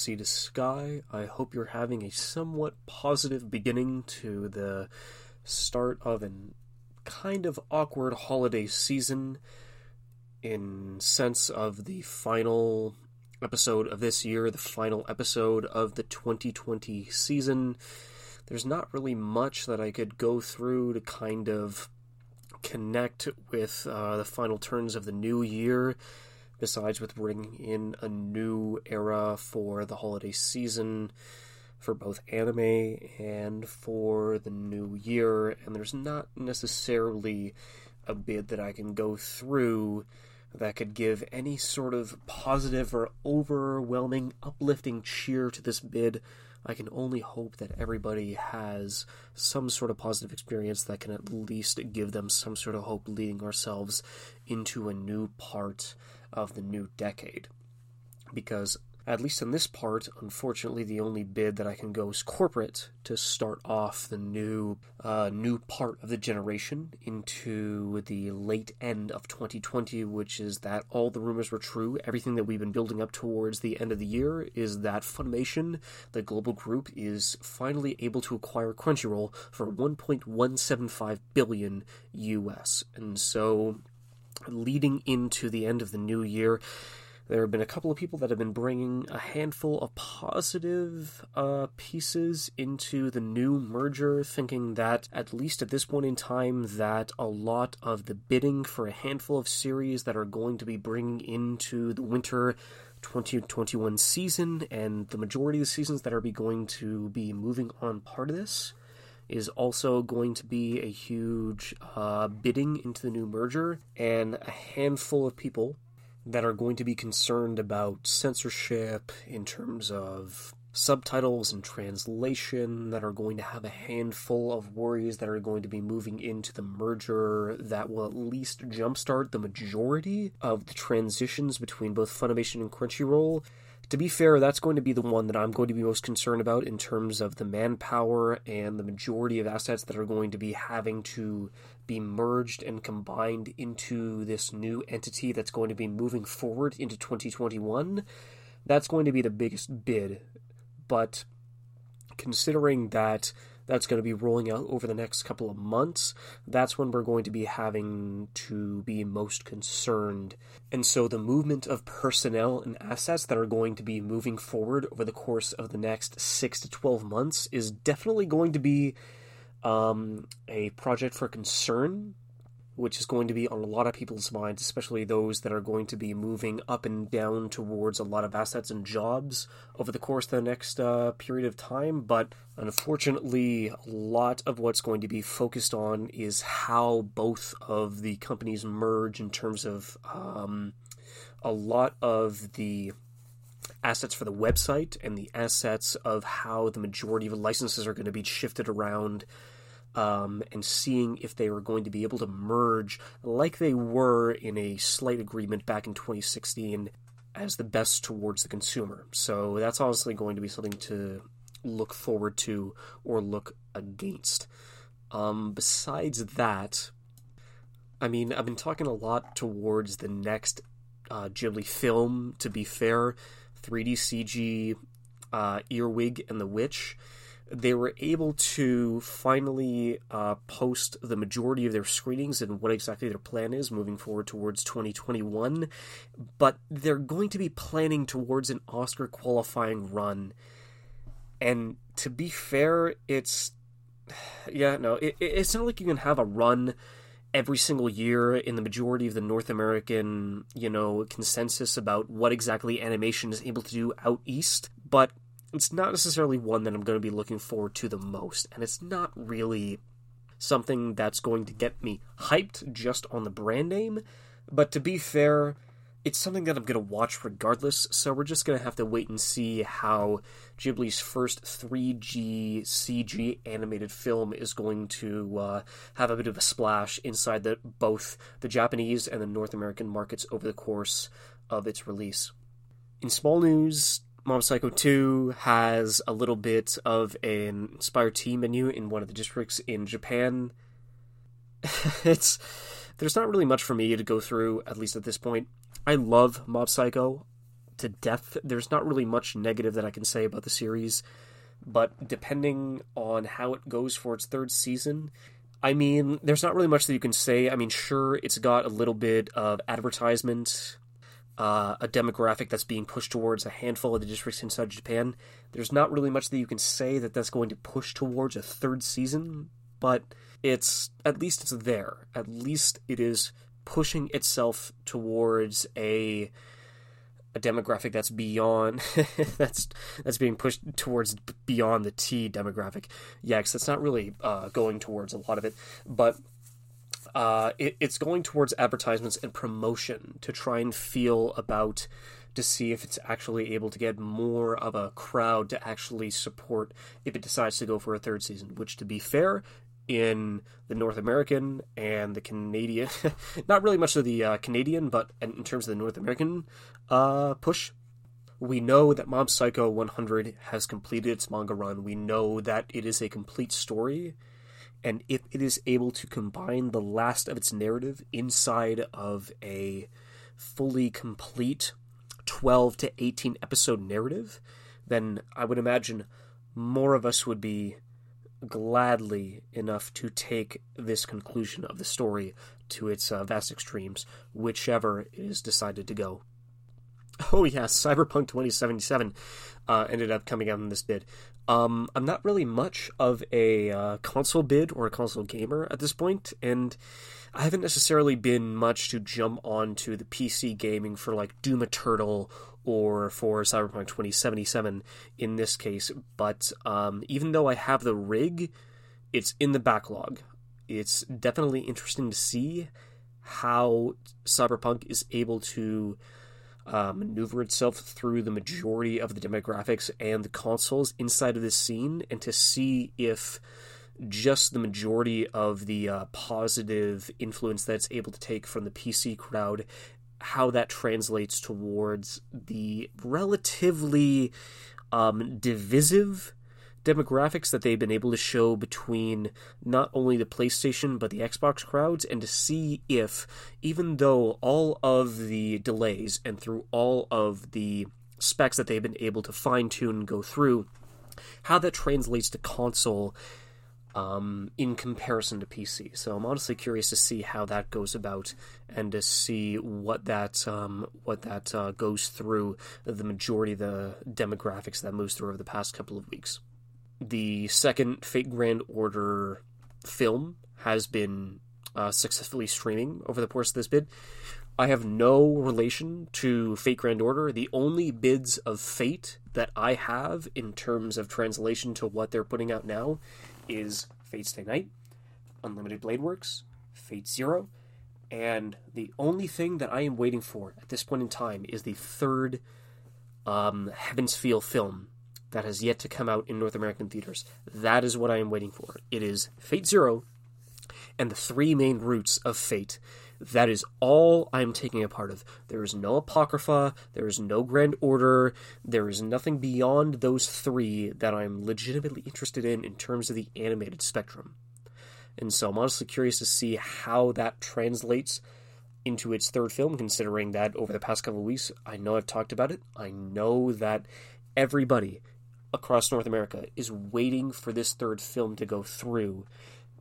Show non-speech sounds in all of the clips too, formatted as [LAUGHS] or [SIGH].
Sea to Sky. I hope you're having a somewhat positive beginning to the start of an kind of awkward holiday season in sense of the final episode of this year, the final episode of the 2020 season. There's not really much that I could go through to kind of connect with uh, the final turns of the new year, besides with bringing in a new era for the holiday season for both anime and for the new year, and there's not necessarily a bid that I can go through that could give any sort of positive or overwhelming, uplifting cheer to this bid. I can only hope that everybody has some sort of positive experience that can at least give them some sort of hope leading ourselves into a new part of the new decade. Because at least in this part, unfortunately, the only bid that I can go is corporate to start off the new uh, new part of the generation into the late end of 2020, which is that all the rumors were true. Everything that we've been building up towards the end of the year is that Funimation, the global group, is finally able to acquire Crunchyroll for 1.175 billion US, and so leading into the end of the new year there have been a couple of people that have been bringing a handful of positive uh, pieces into the new merger, thinking that at least at this point in time, that a lot of the bidding for a handful of series that are going to be bringing into the winter 2021 season and the majority of the seasons that are be going to be moving on part of this is also going to be a huge uh, bidding into the new merger, and a handful of people that are going to be concerned about censorship in terms of subtitles and translation that are going to have a handful of worries that are going to be moving into the merger that will at least jumpstart the majority of the transitions between both Funimation and Crunchyroll. To be fair, that's going to be the one that I'm going to be most concerned about in terms of the manpower and the majority of assets that are going to be having to be merged and combined into this new entity that's going to be moving forward into 2021. That's going to be the biggest bid. But considering that that's going to be rolling out over the next couple of months, that's when we're going to be having to be most concerned. And so the movement of personnel and assets that are going to be moving forward over the course of the next 6 to 12 months is definitely going to be um, a project for concern, which is going to be on a lot of people's minds, especially those that are going to be moving up and down towards a lot of assets and jobs over the course of the next uh, period of time. But unfortunately, a lot of what's going to be focused on is how both of the companies merge in terms of um, a lot of the assets for the website and the assets of how the majority of the licenses are going to be shifted around um, and seeing if they were going to be able to merge like they were in a slight agreement back in 2016 as the best towards the consumer. So that's honestly going to be something to look forward to or look against. Um, besides that, I mean, I've been talking a lot towards the next uh, Ghibli film, to be fair. 3D CG, uh, Earwig, and the Witch they were able to finally uh, post the majority of their screenings and what exactly their plan is moving forward towards 2021. But they're going to be planning towards an Oscar qualifying run. And to be fair, it's. [SIGHS] Yeah, no, it, it's not like you can have a run every single year in the majority of the North American, you know, consensus about what exactly animation is able to do out east. But it's not necessarily one that I'm going to be looking forward to the most, and it's not really something that's going to get me hyped just on the brand name. But to be fair, it's something that I'm going to watch regardless, so we're just going to have to wait and see how Ghibli's first 3G CG animated film is going to uh, have a bit of a splash inside the, both the Japanese and the North American markets over the course of its release. In small news, Mob Psycho 2 has a little bit of an Inspired Tea menu in one of the districts in Japan. [LAUGHS] it's there's not really much for me to go through, at least at this point. I love Mob Psycho. to death. There's not really much negative that I can say about the series, but depending on how it goes for its third season, I mean, there's not really much that you can say. I mean, sure, it's got a little bit of advertisement, uh, a demographic that's being pushed towards a handful of the districts inside Japan. There's not really much that you can say that that's going to push towards a third season, but it's at least it's there. At least it is pushing itself towards a a demographic that's beyond [LAUGHS] that's that's being pushed towards beyond the T demographic. Yeah, because that's not really uh, going towards a lot of it, but uh, it, it's going towards advertisements and promotion to try and feel about to see if it's actually able to get more of a crowd to actually support if it decides to go for a third season. Which, to be fair, in the North American and the Canadian, [LAUGHS] not really much of the uh, Canadian, but in terms of the North American uh, push, we know that Mob Psycho 100 has completed its manga run. We know that it is a complete story, and if it is able to combine the last of its narrative inside of a fully complete 12 to 18 episode narrative, then I would imagine more of us would be gladly enough to take this conclusion of the story to its uh, vast extremes, whichever is decided to go. Oh yes, Cyberpunk 2077 uh, ended up coming out in this bid. Um, I'm not really much of a uh, console bid or a console gamer at this point, and I haven't necessarily been much to jump onto the PC gaming for like Doom Eternal or for Cyberpunk 2077 in this case. But um, even though I have the rig, it's in the backlog. It's definitely interesting to see how Cyberpunk is able to uh, maneuver itself through the majority of the demographics and the consoles inside of this scene, and to see if just the majority of the uh, positive influence that it's able to take from the PC crowd how that translates towards the relatively um, divisive demographics that they've been able to show between not only the PlayStation but the Xbox crowds, and to see if, even though all of the delays and through all of the specs that they've been able to fine tune and go through, how that translates to console um, in comparison to PC. So I'm honestly curious to see how that goes about and to see what that um, what that uh, goes through the majority of the demographics that moves through over the past couple of weeks. The second Fate Grand Order film has been uh, successfully streaming over the course of this bid. I have no relation to Fate Grand Order. The only bids of Fate that I have in terms of translation to what they're putting out now is Fate Stay Night, Unlimited Blade Works, Fate Zero, and the only thing that I am waiting for at this point in time is the third um, Heaven's Feel film that has yet to come out in North American theaters. That is what I am waiting for. It is Fate Zero and the three main routes of Fate. That is all I'm taking a part of. There is no Apocrypha, there is no Grand Order, there is nothing beyond those three that I'm legitimately interested in in terms of the animated spectrum. And so I'm honestly curious to see how that translates into its third film, considering that over the past couple of weeks, I know I've talked about it. I know that everybody across North America is waiting for this third film to go through,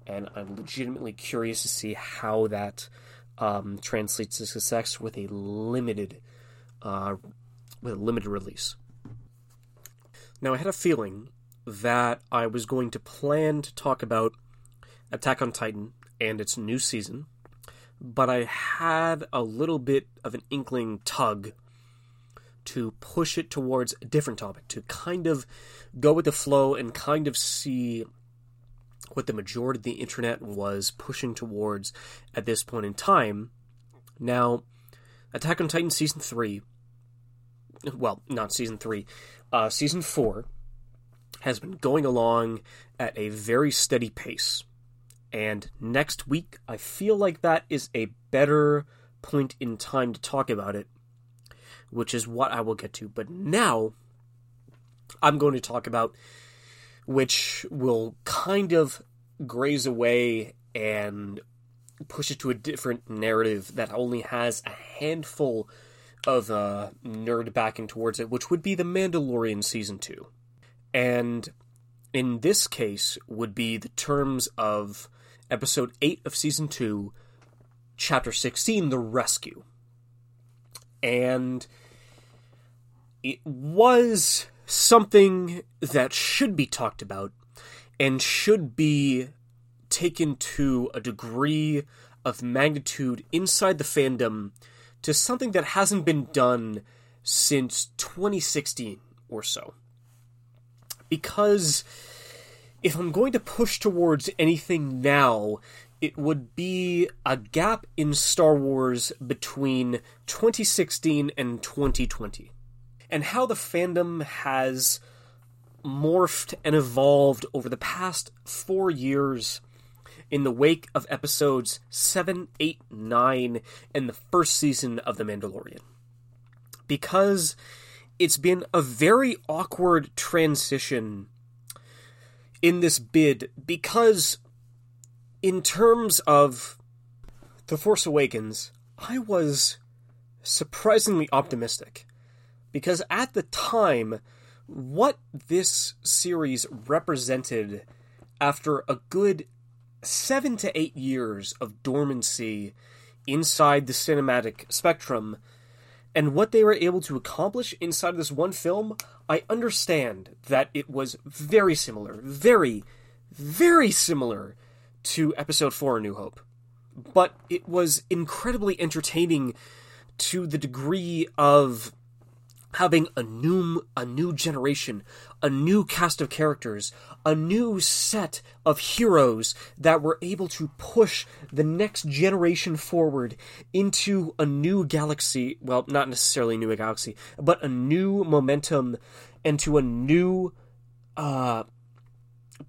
and I'm legitimately curious to see how that um, translates to success with a limited, uh, with a limited release. Now, I had a feeling that I was going to plan to talk about Attack on Titan and its new season, but I had a little bit of an inkling tug to push it towards a different topic, to kind of go with the flow and kind of see what the majority of the internet was pushing towards at this point in time. Now, Attack on Titan Season 3, well, not Season 3, uh, Season 4 has been going along at a very steady pace. And next week, I feel like that is a better point in time to talk about it, which is what I will get to. But now, I'm going to talk about which will kind of graze away and push it to a different narrative that only has a handful of a nerd backing towards it, which would be The Mandalorian Season 2. And in this case, would be the terms of Episode 8 of Season 2, Chapter 16, The Rescue. And it was something that should be talked about and should be taken to a degree of magnitude inside the fandom to something that hasn't been done since 2016 or so. Because if I'm going to push towards anything now, it would be a gap in Star Wars between 2016 and 2020. And how the fandom has morphed and evolved over the past four years in the wake of episodes 7, 8, 9, and the first season of The Mandalorian. Because it's been a very awkward transition in this bid, because in terms of The Force Awakens, I was surprisingly optimistic. Because at the time, what this series represented after a good seven to eight years of dormancy inside the cinematic spectrum and what they were able to accomplish inside of this one film, I understand that it was very similar, very, very similar to Episode 4 A New Hope. But it was incredibly entertaining to the degree of having a new a new generation, a new cast of characters, a new set of heroes that were able to push the next generation forward into a new galaxy, well, not necessarily a new galaxy, but a new momentum and to a new uh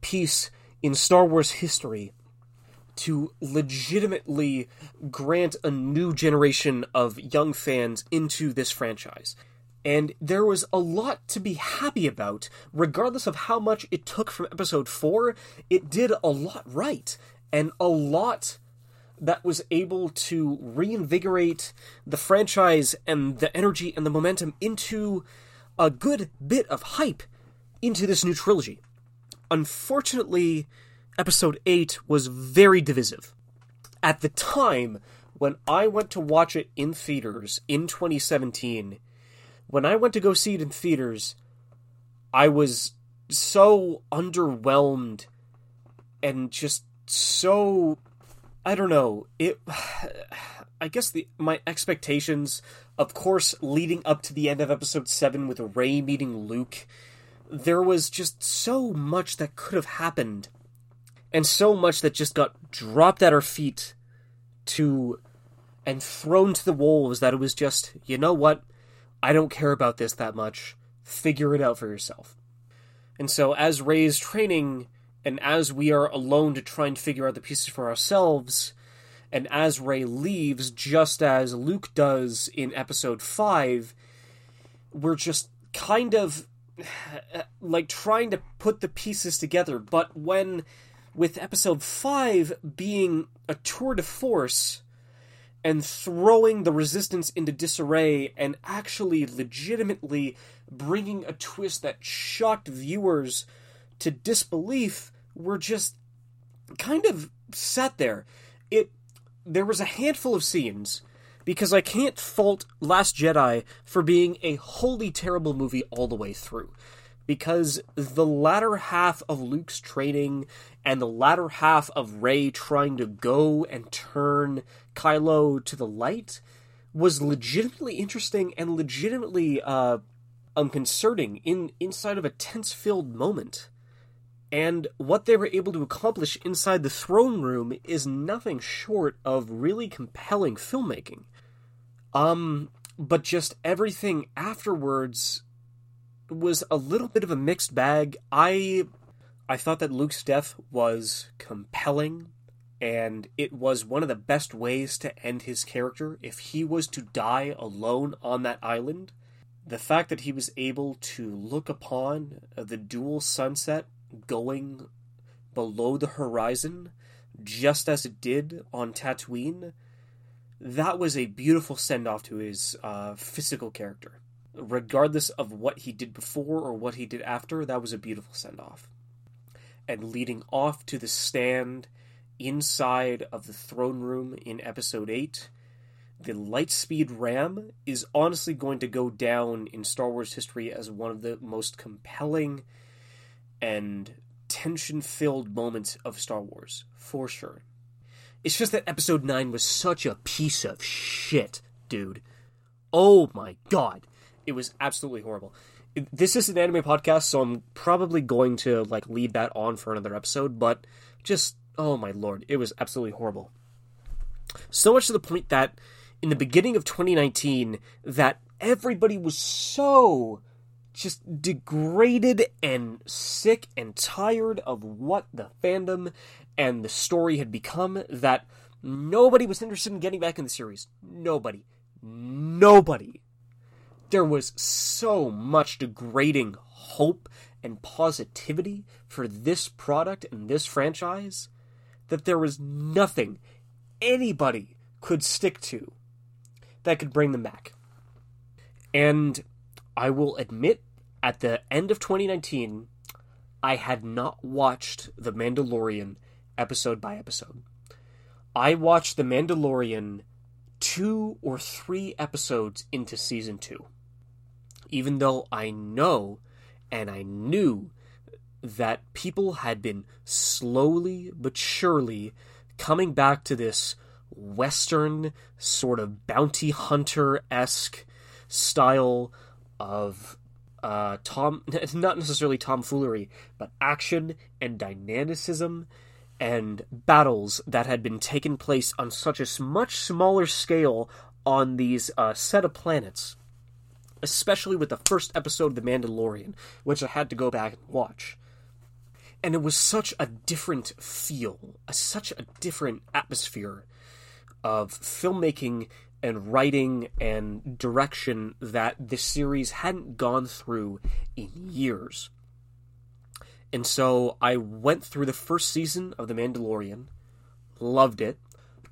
piece in Star Wars history to legitimately grant a new generation of young fans into this franchise. And there was a lot to be happy about, regardless of how much it took from episode 4. It did a lot right, and a lot that was able to reinvigorate the franchise and the energy and the momentum into a good bit of hype into this new trilogy. Unfortunately, episode 8 was very divisive. At the time, when I went to watch it in theaters in 2017, when I went to go see it in theaters, I was so underwhelmed and just so I don't know. It [SIGHS] I guess the my expectations, of course, leading up to the end of episode 7 with Rey meeting Luke, there was just so much that could have happened and so much that just got dropped at our feet to and thrown to the wolves that it was just, you know what? I don't care about this that much. Figure it out for yourself. And so, as Rey's training, and as we are alone to try and figure out the pieces for ourselves, and as Rey leaves, just as Luke does in episode 5, we're just kind of [SIGHS] like trying to put the pieces together. But when, with episode 5 being a tour de force, and throwing the resistance into disarray and actually legitimately bringing a twist that shocked viewers to disbelief were just kind of sat there. It there was a handful of scenes because I can't fault Last Jedi for being a wholly terrible movie all the way through. Because the latter half of Luke's training and the latter half of Rey trying to go and turn Kylo to the light was legitimately interesting and legitimately uh, unconcerting in inside of a tense filled moment. And what they were able to accomplish inside the throne room is nothing short of really compelling filmmaking. Um, but just everything afterwards was a little bit of a mixed bag. I I thought that Luke's death was compelling and it was one of the best ways to end his character if he was to die alone on that island. The fact that he was able to look upon the dual sunset going below the horizon, just as it did on Tatooine, that was a beautiful send off to his uh, physical character. Regardless of what he did before or what he did after, that was a beautiful send off. And leading off to the stand inside of the throne room in episode 8, the Lightspeed Ram is honestly going to go down in Star Wars history as one of the most compelling and tension filled moments of Star Wars, for sure. It's just that episode 9 was such a piece of shit, dude. Oh my god. It was absolutely horrible. This is an anime podcast, so I'm probably going to like leave that on for another episode, but just oh my lord, it was absolutely horrible. So much to the point that in the beginning of 2019 that everybody was so just degraded and sick and tired of what the fandom and the story had become that nobody was interested in getting back in the series. Nobody. Nobody. There was so much degrading hope and positivity for this product and this franchise that there was nothing anybody could stick to that could bring them back. And I will admit, at the end of 2019, I had not watched The Mandalorian episode by episode. I watched The Mandalorian two or three episodes into season two. Even though I know and I knew that people had been slowly but surely coming back to this Western sort of bounty hunter esque style of uh, Tom, [LAUGHS] not necessarily tomfoolery, but action and dynamicism and battles that had been taken place on such a much smaller scale on these uh, set of planets, especially with the first episode of The Mandalorian, which I had to go back and watch. And it was such a different feel, a, such a different atmosphere of filmmaking and writing and direction that this series hadn't gone through in years. And so I went through the first season of The Mandalorian, loved it,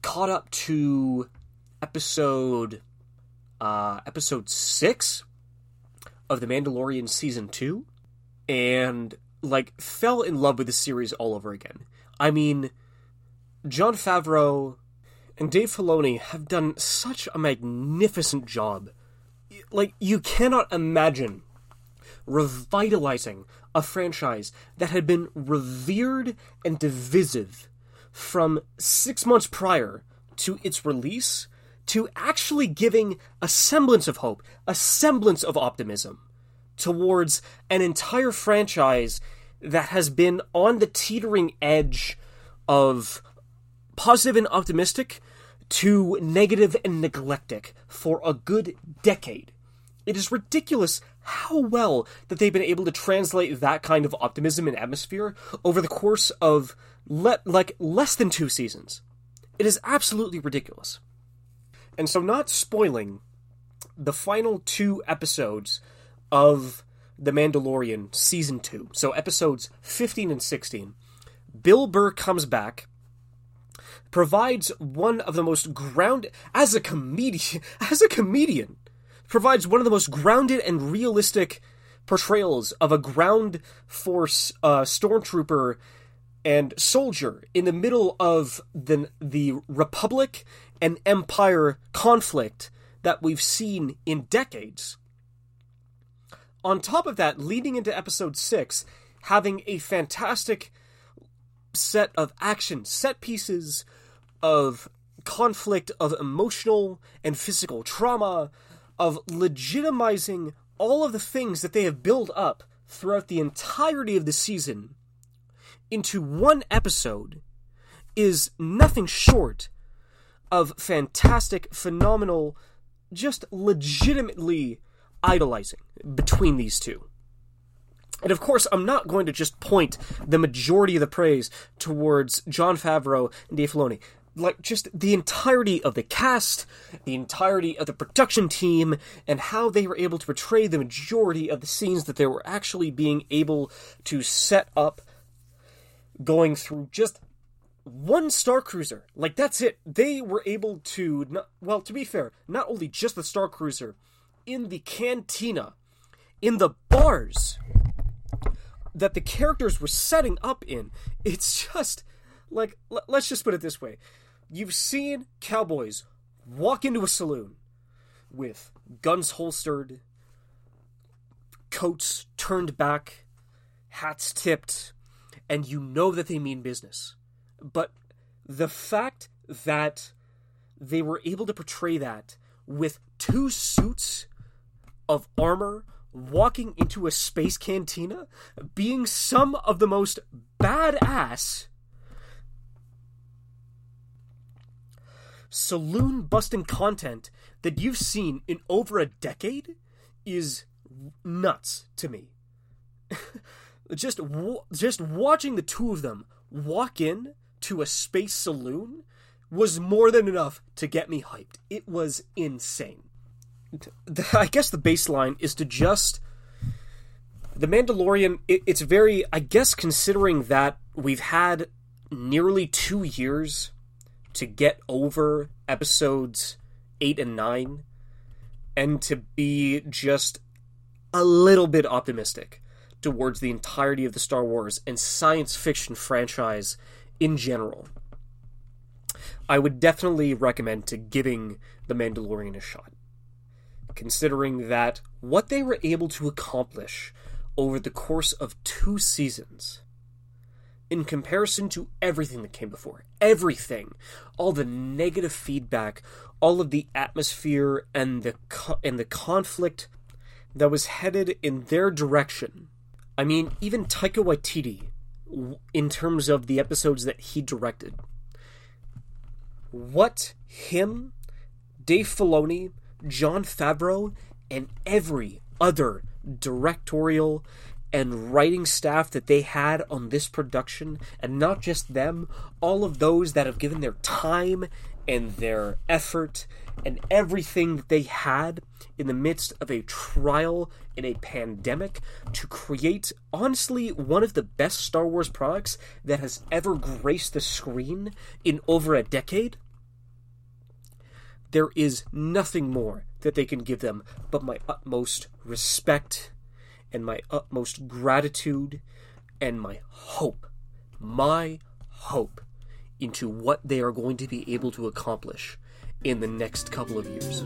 caught up to episode uh, episode six of The Mandalorian season two, and like fell in love with the series all over again. I mean, Jon Favreau and Dave Filoni have done such a magnificent job. Like, you cannot imagine revitalizing a franchise that had been revered and divisive from six months prior to its release to actually giving a semblance of hope, a semblance of optimism towards an entire franchise that has been on the teetering edge of positive and optimistic to negative and neglectic for a good decade. It is ridiculous how well that they've been able to translate that kind of optimism and atmosphere over the course of le- like less than two seasons. It is absolutely ridiculous. And so not spoiling the final two episodes of The Mandalorian season 2. So episodes 15 and 16. Bill Burr comes back provides one of the most grounded as a comedian [LAUGHS] as a comedian provides one of the most grounded and realistic portrayals of a ground force uh, stormtrooper and soldier in the middle of the the republic and empire conflict that we've seen in decades. On top of that leading into episode 6 having a fantastic set of action set pieces of conflict, of emotional and physical trauma, of legitimizing all of the things that they have built up throughout the entirety of the season into one episode is nothing short of fantastic, phenomenal, just legitimately idolizing between these two. And of course, I'm not going to just point the majority of the praise towards Jon Favreau and Dave Filoni like just the entirety of the cast, the entirety of the production team, and how they were able to portray the majority of the scenes that they were actually being able to set up going through just one Star Cruiser. Like, that's it. They were able to, not, well, to be fair, not only just the Star Cruiser, in the cantina, in the bars that the characters were setting up in, it's just, like, l- let's just put it this way. You've seen cowboys walk into a saloon with guns holstered, coats turned back, hats tipped, and you know that they mean business. But the fact that they were able to portray that with two suits of armor walking into a space cantina being some of the most badass saloon busting content that you've seen in over a decade is nuts to me. [LAUGHS] just just watching the two of them walk in to a space saloon was more than enough to get me hyped. It was insane. I guess the baseline is to just the Mandalorian. It, it's very, I guess, considering that we've had nearly two years to get over episodes eight and nine, and to be just a little bit optimistic towards the entirety of the Star Wars and science fiction franchise in general. I would definitely recommend to giving The Mandalorian a shot. Considering that what they were able to accomplish over the course of two seasons, in comparison to everything that came before, everything, all the negative feedback, all of the atmosphere and the co- and the conflict that was headed in their direction. I mean, even Taika Waititi, in terms of the episodes that he directed, what him, Dave Filoni, Jon Favreau, and every other directorial and writing staff that they had on this production, and not just them, all of those that have given their time and their effort and everything that they had in the midst of a trial in a pandemic to create, honestly, one of the best Star Wars products that has ever graced the screen in over a decade. There is nothing more that they can give them but my utmost respect and my utmost gratitude and my hope. My hope into what they are going to be able to accomplish in the next couple of years.